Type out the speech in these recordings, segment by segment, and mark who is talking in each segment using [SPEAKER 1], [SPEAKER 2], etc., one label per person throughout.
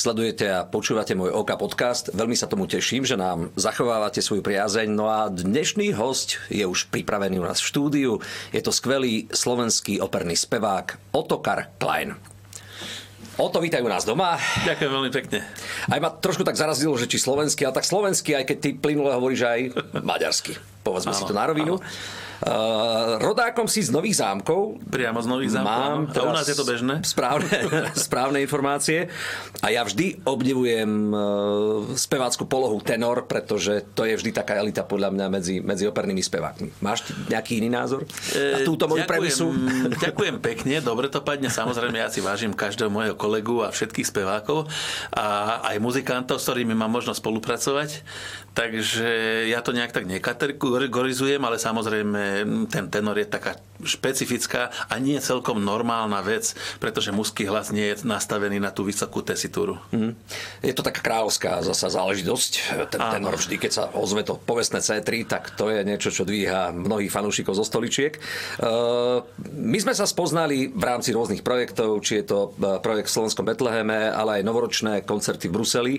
[SPEAKER 1] Sledujete a počúvate môj OK podcast. Veľmi sa tomu teším, že nám zachovávate svoju priazeň. No a dnešný host je už pripravený u nás v štúdiu. Je to skvelý slovenský operný spevák Otokar Klein. Oto, vítajú nás doma.
[SPEAKER 2] Ďakujem veľmi pekne.
[SPEAKER 1] Aj ma trošku tak zarazilo, že či slovenský, ale tak slovenský, aj keď ty plynule hovoríš aj maďarsky. Povedzme áno, si to na rovinu. Áno. Uh, rodákom si z Nových zámkov.
[SPEAKER 2] Priamo z Nových zámkov. Mám a u nás je to bežné.
[SPEAKER 1] Správne, správne informácie. A ja vždy obdivujem uh, spevácku polohu tenor, pretože to je vždy taká elita podľa mňa medzi, medzi opernými spevákmi. Máš nejaký iný názor?
[SPEAKER 2] E, túto moju premisu? Ďakujem pekne, dobre to padne. Samozrejme, ja si vážim každého môjho kolegu a všetkých spevákov a aj muzikantov, s ktorými mám možnosť spolupracovať. Takže ja to nejak tak nekategorizujem, ale samozrejme ten tenor je taká špecifická a nie celkom normálna vec, pretože mužský hlas nie je nastavený na tú vysokú tesitúru. Mm.
[SPEAKER 1] Je to taká kráľovská zasa záležitosť. Ten Áno. tenor vždy, keď sa ozve to povestné C3, tak to je niečo, čo dvíha mnohých fanúšikov zo stoličiek. Uh, my sme sa spoznali v rámci rôznych projektov, či je to uh, projekt v Slovenskom Betleheme, ale aj novoročné koncerty v Bruseli.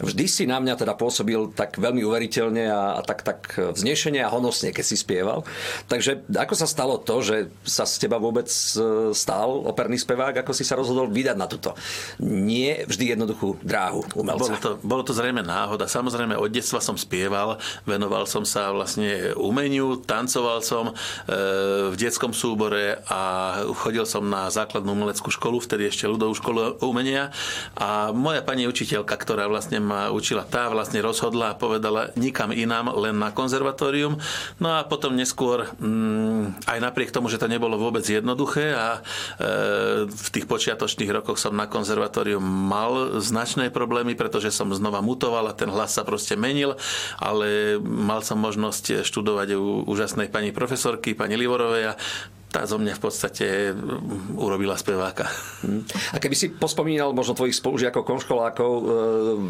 [SPEAKER 1] Vždy si na mňa teda pôsobil tak veľmi uveriteľne a, a tak, tak vznešene a honosne, keď si spieval. Takže ako sa stalo to, to, že sa z teba vôbec e, stal operný spevák, ako si sa rozhodol vydať na túto nie vždy jednoduchú dráhu umelca.
[SPEAKER 2] Bolo to, bolo to zrejme náhoda. Samozrejme, od detstva som spieval, venoval som sa vlastne umeniu, tancoval som e, v detskom súbore a chodil som na základnú umeleckú školu, vtedy ešte ľudovú školu umenia a moja pani učiteľka, ktorá vlastne ma učila, tá vlastne rozhodla a povedala nikam inám, len na konzervatórium. No a potom neskôr mm, aj napriek napriek tomu, že to nebolo vôbec jednoduché a e, v tých počiatočných rokoch som na konzervatóriu mal značné problémy, pretože som znova mutoval a ten hlas sa proste menil, ale mal som možnosť študovať u úžasnej pani profesorky, pani Livorovej a tá zo mňa v podstate mm, urobila speváka.
[SPEAKER 1] Hm. A keby si pospomínal možno tvojich spolužiakov, konškolákov e,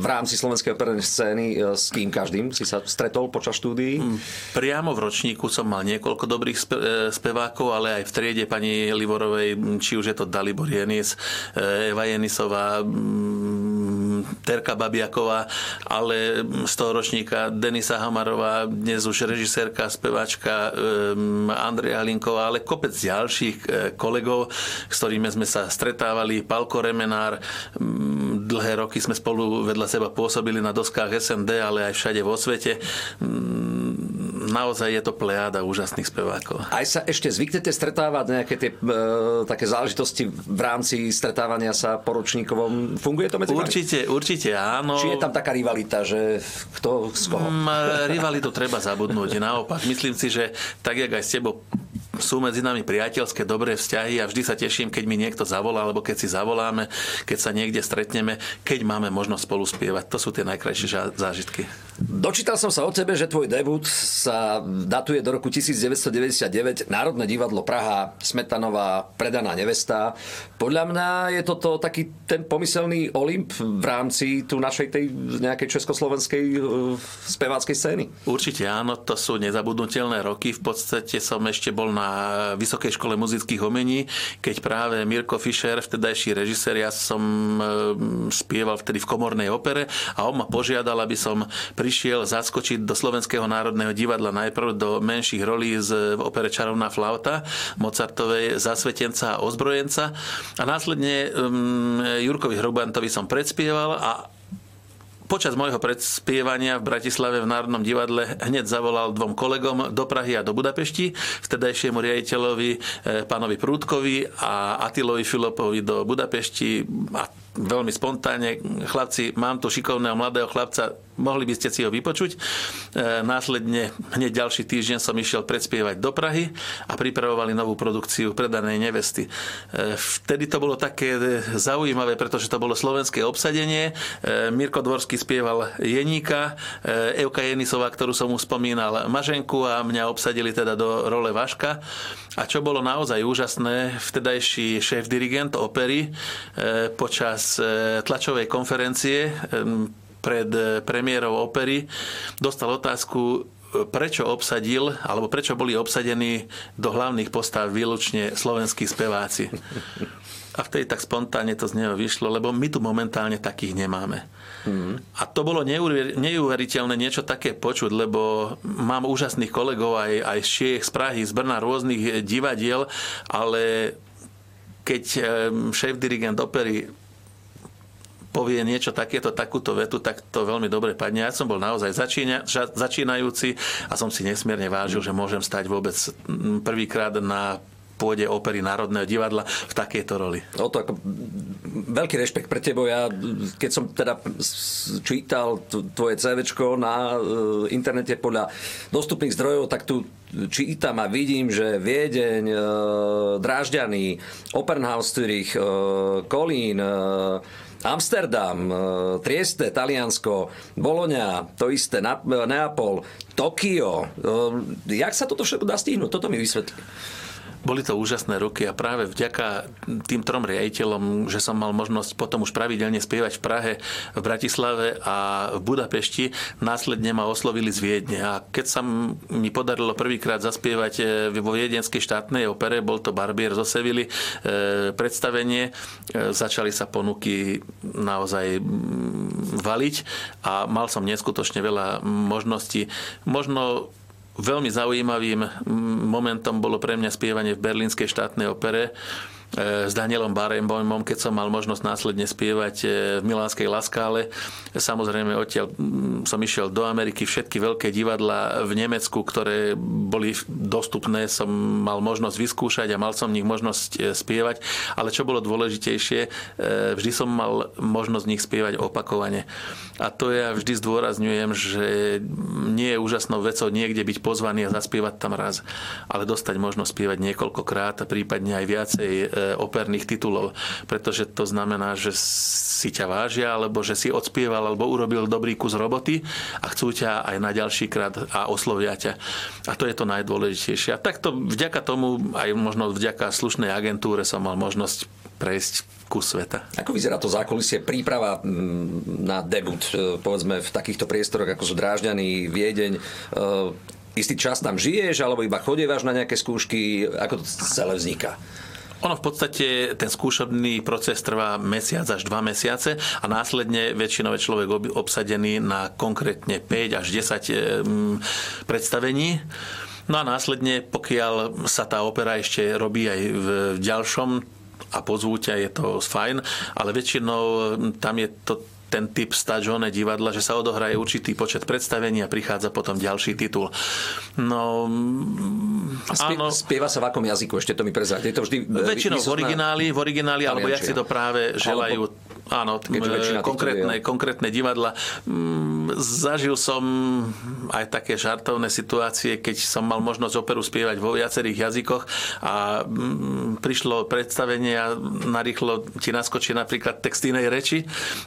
[SPEAKER 1] v rámci slovenskej opernej scény, e, s kým každým si sa stretol počas štúdií? Hm,
[SPEAKER 2] priamo v ročníku som mal niekoľko dobrých e, spevákov, ale aj v triede pani Livorovej, či už je to Dalibor Jenis, Eva Jenisová, Terka Babiaková, ale z toho ročníka Denisa Hamarová, dnes už režisérka, speváčka Andrea Hlinková, ale kopec ďalších e, kolegov, s ktorými sme sa stretávali. Palko Remenár, dlhé roky sme spolu vedľa seba pôsobili na doskách SND, ale aj všade vo svete naozaj je to plejáda úžasných spevákov.
[SPEAKER 1] Aj sa ešte zvyknete stretávať nejaké tie e, také záležitosti v rámci stretávania sa poročníkovom? Funguje to medzi
[SPEAKER 2] Určite, vami? určite áno.
[SPEAKER 1] Či je tam taká rivalita, že kto z koho? Mm,
[SPEAKER 2] rivalitu treba zabudnúť. Naopak, myslím si, že tak, jak aj s tebou sú medzi nami priateľské, dobré vzťahy a vždy sa teším, keď mi niekto zavolá, alebo keď si zavoláme, keď sa niekde stretneme, keď máme možnosť spolu spievať. To sú tie najkrajšie zážitky.
[SPEAKER 1] Dočítal som sa o tebe, že tvoj debut sa datuje do roku 1999. Národné divadlo Praha, Smetanová, Predaná nevesta. Podľa mňa je toto taký ten pomyselný Olymp v rámci tu našej tej nejakej československej uh, speváckej scény.
[SPEAKER 2] Určite áno, to sú nezabudnutelné roky. V podstate som ešte bol na Vysokej škole muzických umení, keď práve Mirko Fischer, vtedajší režisér, ja som uh, spieval vtedy v komornej opere a on ma požiadal, aby som prišiel zaskočiť do Slovenského národného divadla najprv do menších rolí z v opere Čarovná flauta Mozartovej Zasvetenca a ozbrojenca. A následne um, Jurkovi Hrubantovi som predspieval a Počas môjho predspievania v Bratislave v Národnom divadle hneď zavolal dvom kolegom do Prahy a do Budapešti, vtedajšiemu riaditeľovi eh, pánovi Prúdkovi a Atilovi Filopovi do Budapešti. A veľmi spontánne, chlapci, mám tu šikovného mladého chlapca, mohli by ste si ho vypočuť. E, následne hneď ďalší týždeň som išiel predspievať do Prahy a pripravovali novú produkciu predanej nevesty. E, vtedy to bolo také zaujímavé, pretože to bolo slovenské obsadenie. E, Mirko Dvorský spieval Jeníka, Evka Jenisová, ktorú som mu spomínal, Maženku a mňa obsadili teda do role Vaška. A čo bolo naozaj úžasné, vtedajší šéf-dirigent opery počas e, tlačovej konferencie pred e, premiérou opery dostal otázku, prečo obsadil, alebo prečo boli obsadení do hlavných postav výlučne slovenskí speváci. A vtedy tak spontánne to z neho vyšlo, lebo my tu momentálne takých nemáme. Mm. A to bolo neuveriteľné niečo také počuť, lebo mám úžasných kolegov aj, aj z Čiech, z Prahy, z Brna, rôznych divadiel, ale keď šéf-dirigent opery povie niečo takéto, takúto vetu, tak to veľmi dobre padne. Ja som bol naozaj začína, začínajúci a som si nesmierne vážil, že môžem stať vôbec prvýkrát na pôde opery Národného divadla v takejto roli.
[SPEAKER 1] O to ako veľký rešpekt pre tebo. Ja, keď som teda čítal tvoje CVčko na e, internete podľa dostupných zdrojov, tak tu čítam a vidím, že Viedeň, e, Drážďany, Opernhaus Zürich, e, Kolín, Amsterdam, Trieste, Taliansko, Boloňa, to isté, Neapol, Tokio. Jak sa toto všetko dá stihnúť? Toto mi vysvetlí.
[SPEAKER 2] Boli to úžasné roky a práve vďaka tým trom riaditeľom, že som mal možnosť potom už pravidelne spievať v Prahe, v Bratislave a v Budapešti, následne ma oslovili z Viedne. A keď sa mi podarilo prvýkrát zaspievať e, vo Viedenskej štátnej opere, bol to Barbier zo Sevily, e, predstavenie, e, začali sa ponuky naozaj valiť a mal som neskutočne veľa možností. Možno Veľmi zaujímavým momentom bolo pre mňa spievanie v Berlínskej štátnej opere E, s Danielom Barenboimom, keď som mal možnosť následne spievať e, v Milánskej Laskále. Samozrejme odtiaľ som išiel do Ameriky, všetky veľké divadla v Nemecku, ktoré boli dostupné, som mal možnosť vyskúšať a mal som v nich možnosť e, spievať. Ale čo bolo dôležitejšie, vždy som mal možnosť v nich spievať opakovane. A to ja vždy zdôrazňujem, že nie je úžasnou vecou niekde byť pozvaný a zaspievať tam raz, ale dostať možnosť spievať niekoľkokrát a prípadne aj viacej operných titulov, pretože to znamená, že si ťa vážia, alebo že si odspieval, alebo urobil dobrý kus roboty a chcú ťa aj na ďalší krát a oslovia ťa. A to je to najdôležitejšie. A takto vďaka tomu, aj možno vďaka slušnej agentúre som mal možnosť prejsť kus sveta.
[SPEAKER 1] Ako vyzerá to zákulisie, príprava mm, na debut, e, povedzme v takýchto priestoroch, ako sú Drážďany, Viedeň, e, istý čas tam žiješ, alebo iba chodievaš na nejaké skúšky, ako to celé vzniká?
[SPEAKER 2] Ono v podstate ten skúšobný proces trvá mesiac až dva mesiace a následne väčšinou je človek obsadený na konkrétne 5 až 10 predstavení. No a následne, pokiaľ sa tá opera ešte robí aj v ďalšom a pozvú ťa, je to fajn, ale väčšinou tam je to ten typ stagione divadla, že sa odohraje určitý počet predstavení a prichádza potom ďalší titul. No,
[SPEAKER 1] Spie, áno. Spieva sa v akom jazyku? Ešte to mi prezrať. Je to vždy
[SPEAKER 2] e, Väčšinou v origináli, v origináli alebo jak si to práve želajú. Áno, konkrétne, konkrétne divadla. Mm, zažil som aj také žartovné situácie, keď som mal možnosť operu spievať vo viacerých jazykoch a mm, prišlo predstavenie a narýchlo ti naskočí napríklad text inej reči.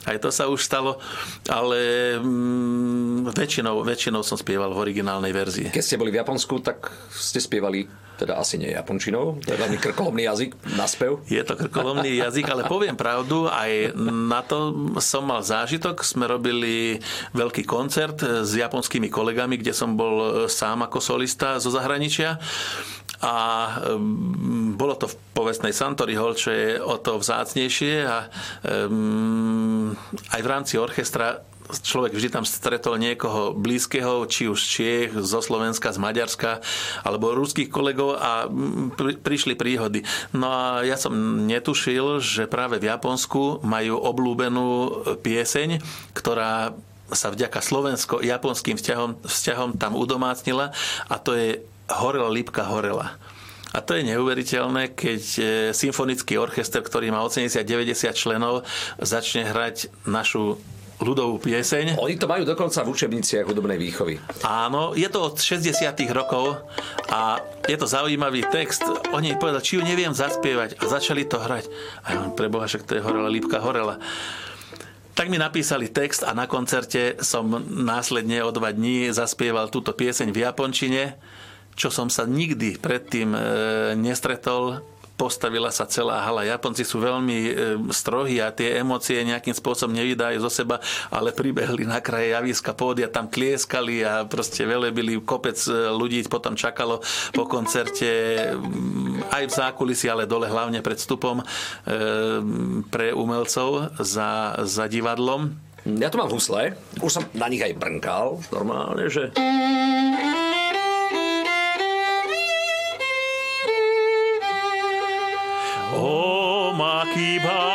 [SPEAKER 2] Aj to sa už stalo, ale mm, väčšinou, väčšinou som spieval v originálnej verzii.
[SPEAKER 1] Keď ste boli v Japonsku, tak ste spievali teda asi nie japončinou, to je veľmi krkolomný jazyk na spev.
[SPEAKER 2] Je to krkolomný jazyk, ale poviem pravdu, aj na to som mal zážitok. Sme robili veľký koncert s japonskými kolegami, kde som bol sám ako solista zo zahraničia a um, bolo to v povestnej Santori Hall, čo je o to vzácnejšie a um, aj v rámci orchestra človek vždy tam stretol niekoho blízkeho, či už z Čiech, zo Slovenska, z Maďarska, alebo ruských kolegov a pri, prišli príhody. No a ja som netušil, že práve v Japonsku majú oblúbenú pieseň, ktorá sa vďaka slovensko-japonským vzťahom, vzťahom tam udomácnila a to je Horela Lipka Horela. A to je neuveriteľné, keď e, symfonický orchester, ktorý má 80-90 členov, začne hrať našu ľudovú pieseň.
[SPEAKER 1] Oni to majú dokonca v učebniciach hudobnej výchovy.
[SPEAKER 2] Áno, je to od 60 rokov a je to zaujímavý text. Oni povedali, či ju neviem zaspievať a začali to hrať. A ja preboha, však to je horela, lípka horela. Tak mi napísali text a na koncerte som následne o dva dní zaspieval túto pieseň v japončine, čo som sa nikdy predtým e, nestretol postavila sa celá hala. Japonci sú veľmi e, strohí a tie emócie nejakým spôsobom nevydajú zo seba, ale pribehli na kraje javiska pódia, tam tlieskali a proste velebili kopec e, ľudí potom čakalo po koncerte mm, aj v zákulisí, ale dole hlavne pred vstupom pre umelcov za, za divadlom.
[SPEAKER 1] Ja tu mám husle, už som na nich aj brnkal, normálne, že...
[SPEAKER 2] O maki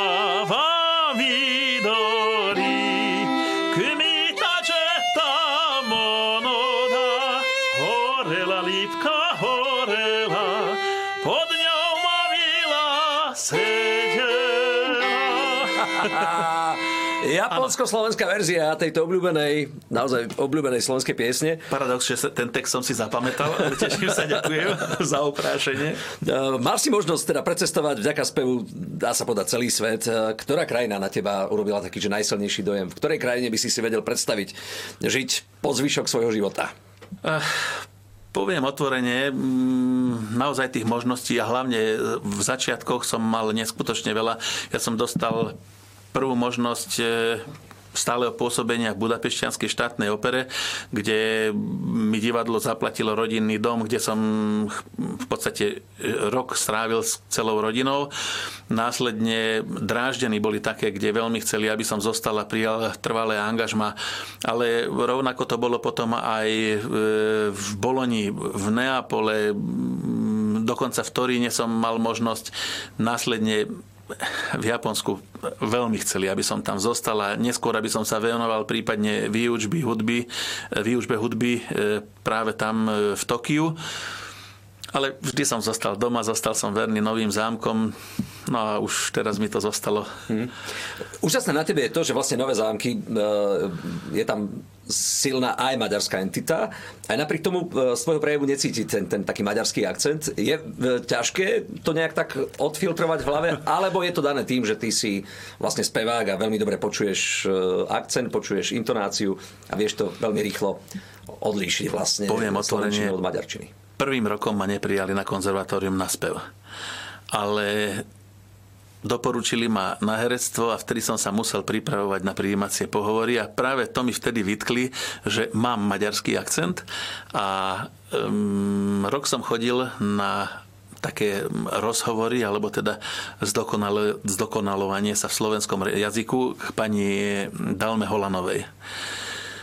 [SPEAKER 1] Japonsko-slovenská verzia tejto obľúbenej, naozaj obľúbenej slovenskej piesne.
[SPEAKER 2] Paradox, že ten text som si zapamätal, ale teším sa, ďakujem za oprášenie.
[SPEAKER 1] Mal si možnosť teda precestovať vďaka spevu, dá sa povedať, celý svet. Ktorá krajina na teba urobila taký, že najsilnejší dojem? V ktorej krajine by si si vedel predstaviť žiť po zvyšok svojho života? Uh,
[SPEAKER 2] Poviem otvorene, mm, naozaj tých možností a hlavne v začiatkoch som mal neskutočne veľa. Ja som dostal prvú možnosť e, stáleho pôsobenia v Budapešťanskej štátnej opere, kde mi divadlo zaplatilo rodinný dom, kde som v podstate rok strávil s celou rodinou. Následne dráždení boli také, kde veľmi chceli, aby som zostal a prijal trvalé angažma. Ale rovnako to bolo potom aj e, v Boloni, v Neapole, dokonca v Toríne som mal možnosť následne v Japonsku veľmi chceli, aby som tam zostal a neskôr, aby som sa venoval prípadne výučby hudby, výučbe hudby e, práve tam e, v Tokiu. Ale vždy som zostal doma, zostal som verný novým zámkom, no a už teraz mi to zostalo. Hmm.
[SPEAKER 1] Úžasné na tebe je to, že vlastne Nové zámky, e, je tam silná aj maďarská entita. Aj napriek tomu z tvojho prejavu necíti ten, ten taký maďarský akcent. Je ťažké to nejak tak odfiltrovať v hlave, alebo je to dané tým, že ty si vlastne spevák a veľmi dobre počuješ akcent, počuješ intonáciu a vieš to veľmi rýchlo odlíšiť vlastne
[SPEAKER 2] Poviem otvorene,
[SPEAKER 1] od maďarčiny
[SPEAKER 2] prvým rokom ma neprijali na konzervatórium na spev. Ale doporučili ma na herectvo a vtedy som sa musel pripravovať na prijímacie pohovory a práve to mi vtedy vytkli, že mám maďarský akcent a um, rok som chodil na také rozhovory, alebo teda zdokonalovanie sa v slovenskom jazyku k pani Dalme Holanovej.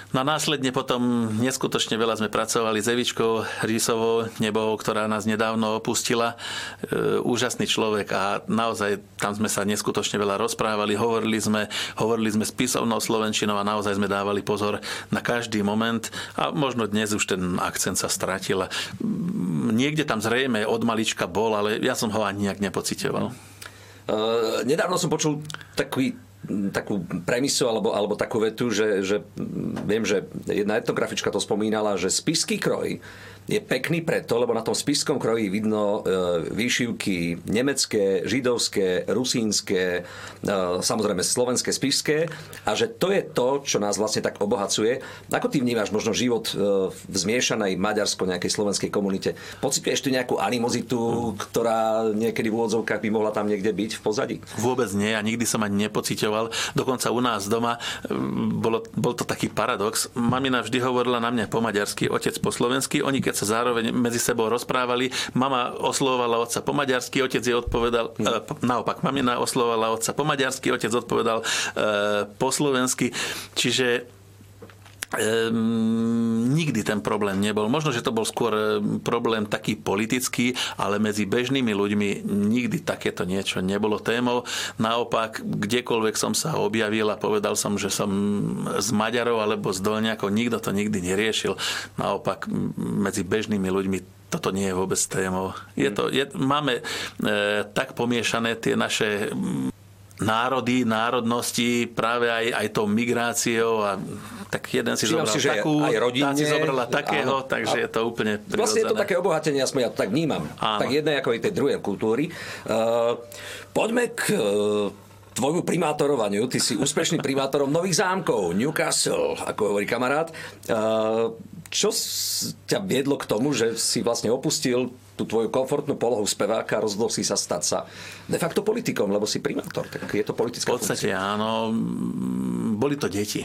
[SPEAKER 2] No následne potom neskutočne veľa sme pracovali s Evičkou Rísovou, nebou, ktorá nás nedávno opustila. E, úžasný človek a naozaj tam sme sa neskutočne veľa rozprávali, hovorili sme, hovorili sme spisovnou slovenčinou a naozaj sme dávali pozor na každý moment a možno dnes už ten akcent sa stratil. Niekde tam zrejme od malička bol, ale ja som ho ani nejak nepocitoval.
[SPEAKER 1] Uh, nedávno som počul taký takú premisu alebo, alebo takú vetu, že, že viem, že jedna etnografička to spomínala, že spisky kroj je pekný preto, lebo na tom spiskom kroji vidno e, výšivky nemecké, židovské, rusínske, e, samozrejme slovenské, spišské a že to je to, čo nás vlastne tak obohacuje. Ako ty vnímaš možno život e, v zmiešanej maďarsko nejakej slovenskej komunite? Pocituješ tu nejakú animozitu, ktorá niekedy v úvodzovkách by mohla tam niekde byť v pozadí?
[SPEAKER 2] Vôbec nie a nikdy som ani nepocitoval. Dokonca u nás doma bolo, bol to taký paradox. Mamina vždy hovorila na mňa po maďarsky, otec po slovensky. Oni keď sa zároveň medzi sebou rozprávali. Mama oslovovala otca po maďarsky, otec jej odpovedal, hmm. e, naopak, mamina oslovovala otca po maďarsky, otec odpovedal e, po slovensky. Čiže Ehm, nikdy ten problém nebol. Možno, že to bol skôr e, problém taký politický, ale medzi bežnými ľuďmi nikdy takéto niečo nebolo témou. Naopak, kdekoľvek som sa objavil a povedal som, že som z Maďarov alebo z Dolňakov, nikto to nikdy neriešil. Naopak, medzi bežnými ľuďmi toto nie je vôbec témou. Je to, je, máme e, tak pomiešané tie naše národy, národnosti práve aj, aj tou migráciou a tak jeden si Všimám zobral si, takú, aj rodine, si zobrala takého, áno, takže áno. je to úplne prirodzené.
[SPEAKER 1] Vlastne je to také obohatenie, aspoň ja to tak vnímam. Áno. Tak jednej ako aj tej druhej kultúry. Uh, poďme k uh, tvojmu primátorovaniu. Ty si úspešným primátorom Nových zámkov, Newcastle, ako hovorí kamarát. Uh, čo ťa viedlo k tomu, že si vlastne opustil tú tvoju komfortnú polohu speváka a rozhodol si sa stať sa de facto politikom, lebo si primátor, tak je to politická
[SPEAKER 2] V podstate funkcia. áno, boli to deti.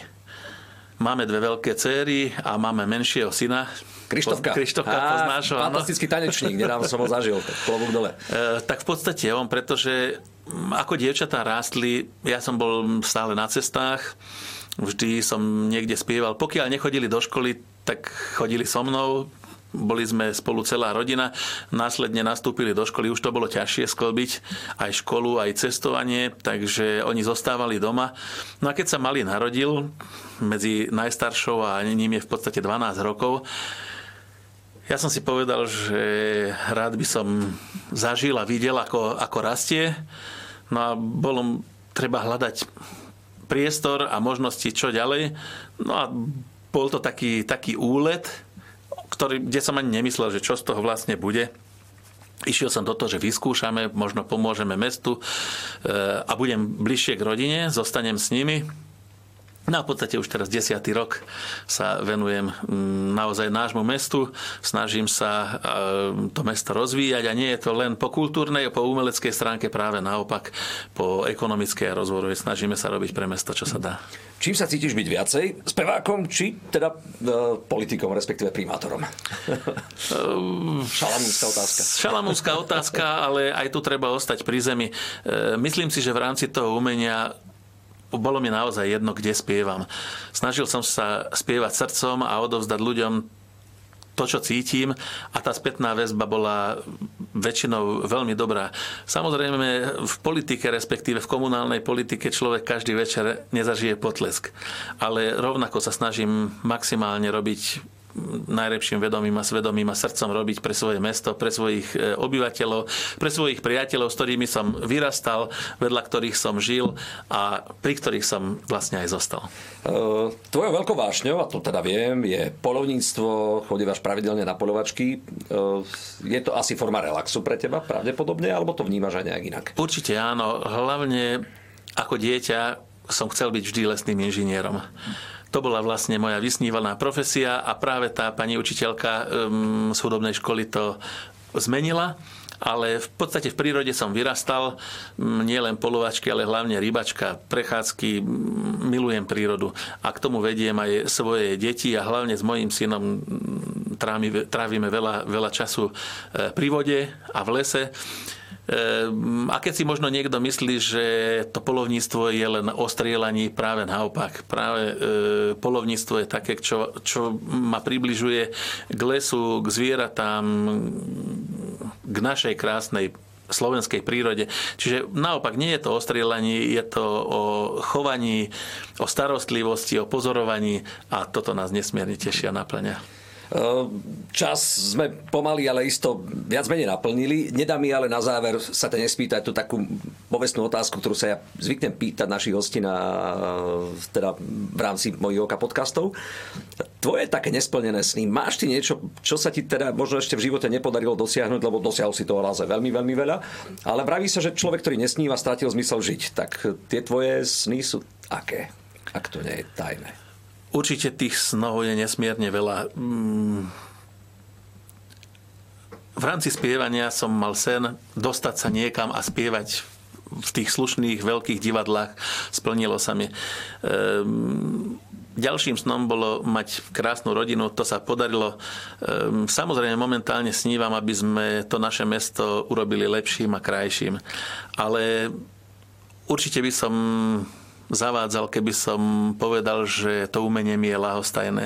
[SPEAKER 2] Máme dve veľké céry a máme menšieho syna.
[SPEAKER 1] Krištofka.
[SPEAKER 2] Krištofka poznáš ho,
[SPEAKER 1] Fantastický tanečník, nedávno som ho zažil, klobúk dole.
[SPEAKER 2] E, tak v podstate on, pretože ako dievčatá rástli, ja som bol stále na cestách, vždy som niekde spieval. Pokiaľ nechodili do školy, tak chodili so mnou, boli sme spolu celá rodina, následne nastúpili do školy, už to bolo ťažšie sklbiť, aj školu, aj cestovanie, takže oni zostávali doma. No a keď sa malý narodil, medzi najstaršou a ním je v podstate 12 rokov, ja som si povedal, že rád by som zažil a videl, ako, ako rastie. No a bolo treba hľadať priestor a možnosti, čo ďalej. No a bol to taký, taký úlet, ktorý, kde som ani nemyslel, že čo z toho vlastne bude. Išiel som do toho, že vyskúšame, možno pomôžeme mestu e, a budem bližšie k rodine, zostanem s nimi. No a v podstate už teraz desiatý rok sa venujem mm, naozaj nášmu mestu. Snažím sa e, to mesto rozvíjať a nie je to len po kultúrnej, po umeleckej stránke, práve naopak po ekonomickej a rozvoju. Snažíme sa robiť pre mesto, čo sa dá.
[SPEAKER 1] Čím sa cítiš byť viacej? Spevákom či teda e, politikom, respektíve primátorom? Šalamúnska otázka.
[SPEAKER 2] Šalamúnska otázka, ale aj tu treba ostať pri zemi. E, myslím si, že v rámci toho umenia bolo mi naozaj jedno, kde spievam. Snažil som sa spievať srdcom a odovzdať ľuďom to, čo cítim a tá spätná väzba bola väčšinou veľmi dobrá. Samozrejme, v politike, respektíve v komunálnej politike človek každý večer nezažije potlesk. Ale rovnako sa snažím maximálne robiť najlepším vedomím a svedomím a srdcom robiť pre svoje mesto, pre svojich e, obyvateľov, pre svojich priateľov, s ktorými som vyrastal, vedľa ktorých som žil a pri ktorých som vlastne aj zostal.
[SPEAKER 1] E, tvojou veľkou vášňou, a to teda viem, je polovníctvo, chodívaš pravidelne na polovačky. E, je to asi forma relaxu pre teba pravdepodobne, alebo to vnímaš aj nejak inak?
[SPEAKER 2] Určite áno. Hlavne ako dieťa som chcel byť vždy lesným inžinierom. To bola vlastne moja vysnívaná profesia a práve tá pani učiteľka um, z hudobnej školy to zmenila ale v podstate v prírode som vyrastal, nielen polovačky, ale hlavne rybačka, prechádzky, milujem prírodu a k tomu vediem aj svoje deti a hlavne s mojím synom trávime veľa, veľa času e, pri vode a v lese. Ehm, a keď si možno niekto myslí, že to polovníctvo je len o strieľaní, práve naopak. Práve e, polovníctvo je také, čo, čo ma približuje k lesu, k zvieratám, k našej krásnej slovenskej prírode. Čiže naopak nie je to o strieľaní, je to o chovaní, o starostlivosti, o pozorovaní a toto nás nesmierne tešia a naplňa.
[SPEAKER 1] Ehm, čas sme pomaly, ale isto viac menej naplnili. Nedá mi ale na záver sa te nespýtať tú takú povestnú otázku, ktorú sa ja zvyknem pýtať našich hostí na, teda v rámci mojich oka podcastov. Tvoje také nesplnené sny, máš ty niečo, čo sa ti teda možno ešte v živote nepodarilo dosiahnuť, lebo dosiahol si toho naozaj veľmi, veľmi veľa, ale vraví sa, že človek, ktorý nesníva, strátil zmysel žiť. Tak tie tvoje sny sú aké? Ak to nie je tajné.
[SPEAKER 2] Určite tých snov je nesmierne veľa. Mm. V rámci spievania som mal sen dostať sa niekam a spievať v tých slušných veľkých divadlách. Splnilo sa mi. Ehm, ďalším snom bolo mať krásnu rodinu, to sa podarilo. Ehm, samozrejme, momentálne snívam, aby sme to naše mesto urobili lepším a krajším. Ale určite by som zavádzal, keby som povedal, že to umenie mi je lahostajné.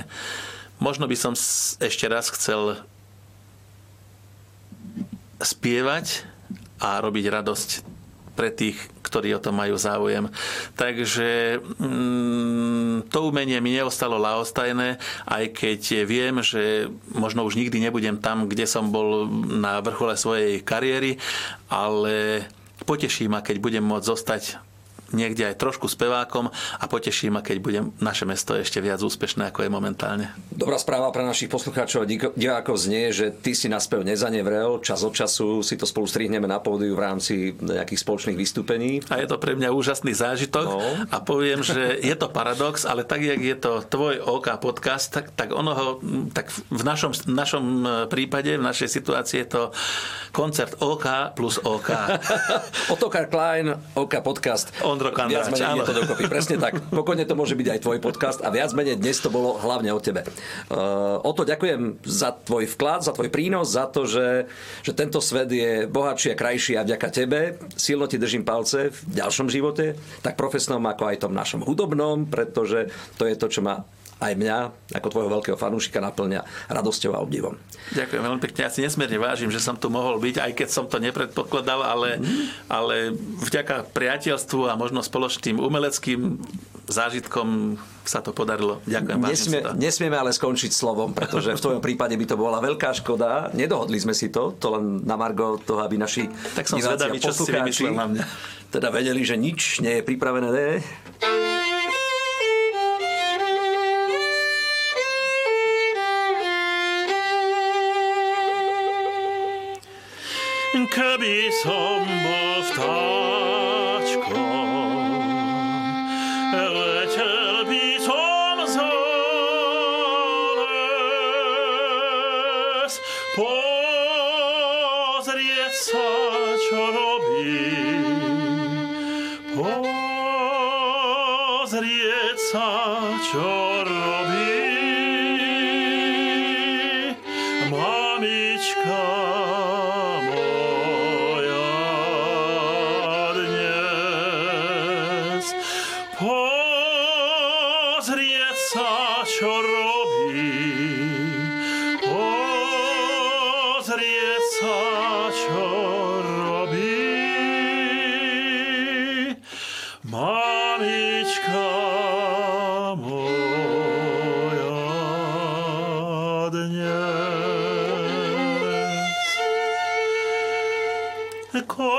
[SPEAKER 2] Možno by som ešte raz chcel spievať a robiť radosť pre tých, ktorí o to majú záujem. Takže mm, to umenie mi neostalo lahostajné, aj keď viem, že možno už nikdy nebudem tam, kde som bol na vrchole svojej kariéry, ale poteší ma, keď budem môcť zostať
[SPEAKER 3] niekde aj trošku spevákom a poteší ma, keď bude naše mesto ešte viac úspešné, ako je momentálne.
[SPEAKER 1] Dobrá správa pre našich poslucháčov a divákov znie, že ty si na spev nezanevrel, čas od času si to spolu strihneme na pódiu v rámci nejakých spoločných vystúpení.
[SPEAKER 3] A je to pre mňa úžasný zážitok no. a poviem, že je to paradox, ale tak, jak je to tvoj OK podcast, tak, tak ono ho, tak v našom, našom prípade, v našej situácii je to koncert OK plus OK.
[SPEAKER 1] Otokar Klein, OK podcast.
[SPEAKER 3] Ondro
[SPEAKER 1] viac menej to dokopy. Presne tak. Pokojne to môže byť aj tvoj podcast a viac menej dnes to bolo hlavne o tebe. Uh, o to ďakujem za tvoj vklad, za tvoj prínos, za to, že, že tento svet je bohatší a krajší a vďaka tebe. Silno ti držím palce v ďalšom živote, tak profesnom ako aj tom našom hudobnom, pretože to je to, čo ma aj mňa, ako tvojho veľkého fanúšika, naplňa radosťou a obdivom.
[SPEAKER 3] Ďakujem veľmi pekne. Ja si nesmierne vážim, že som tu mohol byť, aj keď som to nepredpokladal, ale, mm. ale vďaka priateľstvu a možno spoločným umeleckým zážitkom sa to podarilo. Ďakujem.
[SPEAKER 1] Nesmie, to. Nesmieme ale skončiť slovom, pretože v tvojom prípade by to bola veľká škoda. Nedohodli sme si to, to len na Margo toho, aby naši
[SPEAKER 3] tak som zvedavý, čo si vymyslel na mňa.
[SPEAKER 1] Teda vedeli, že nič nie je pripravené. Ne?
[SPEAKER 2] Keby som bol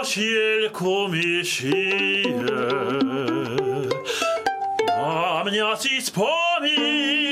[SPEAKER 2] kosielku mi šije. Na mňa si spomína,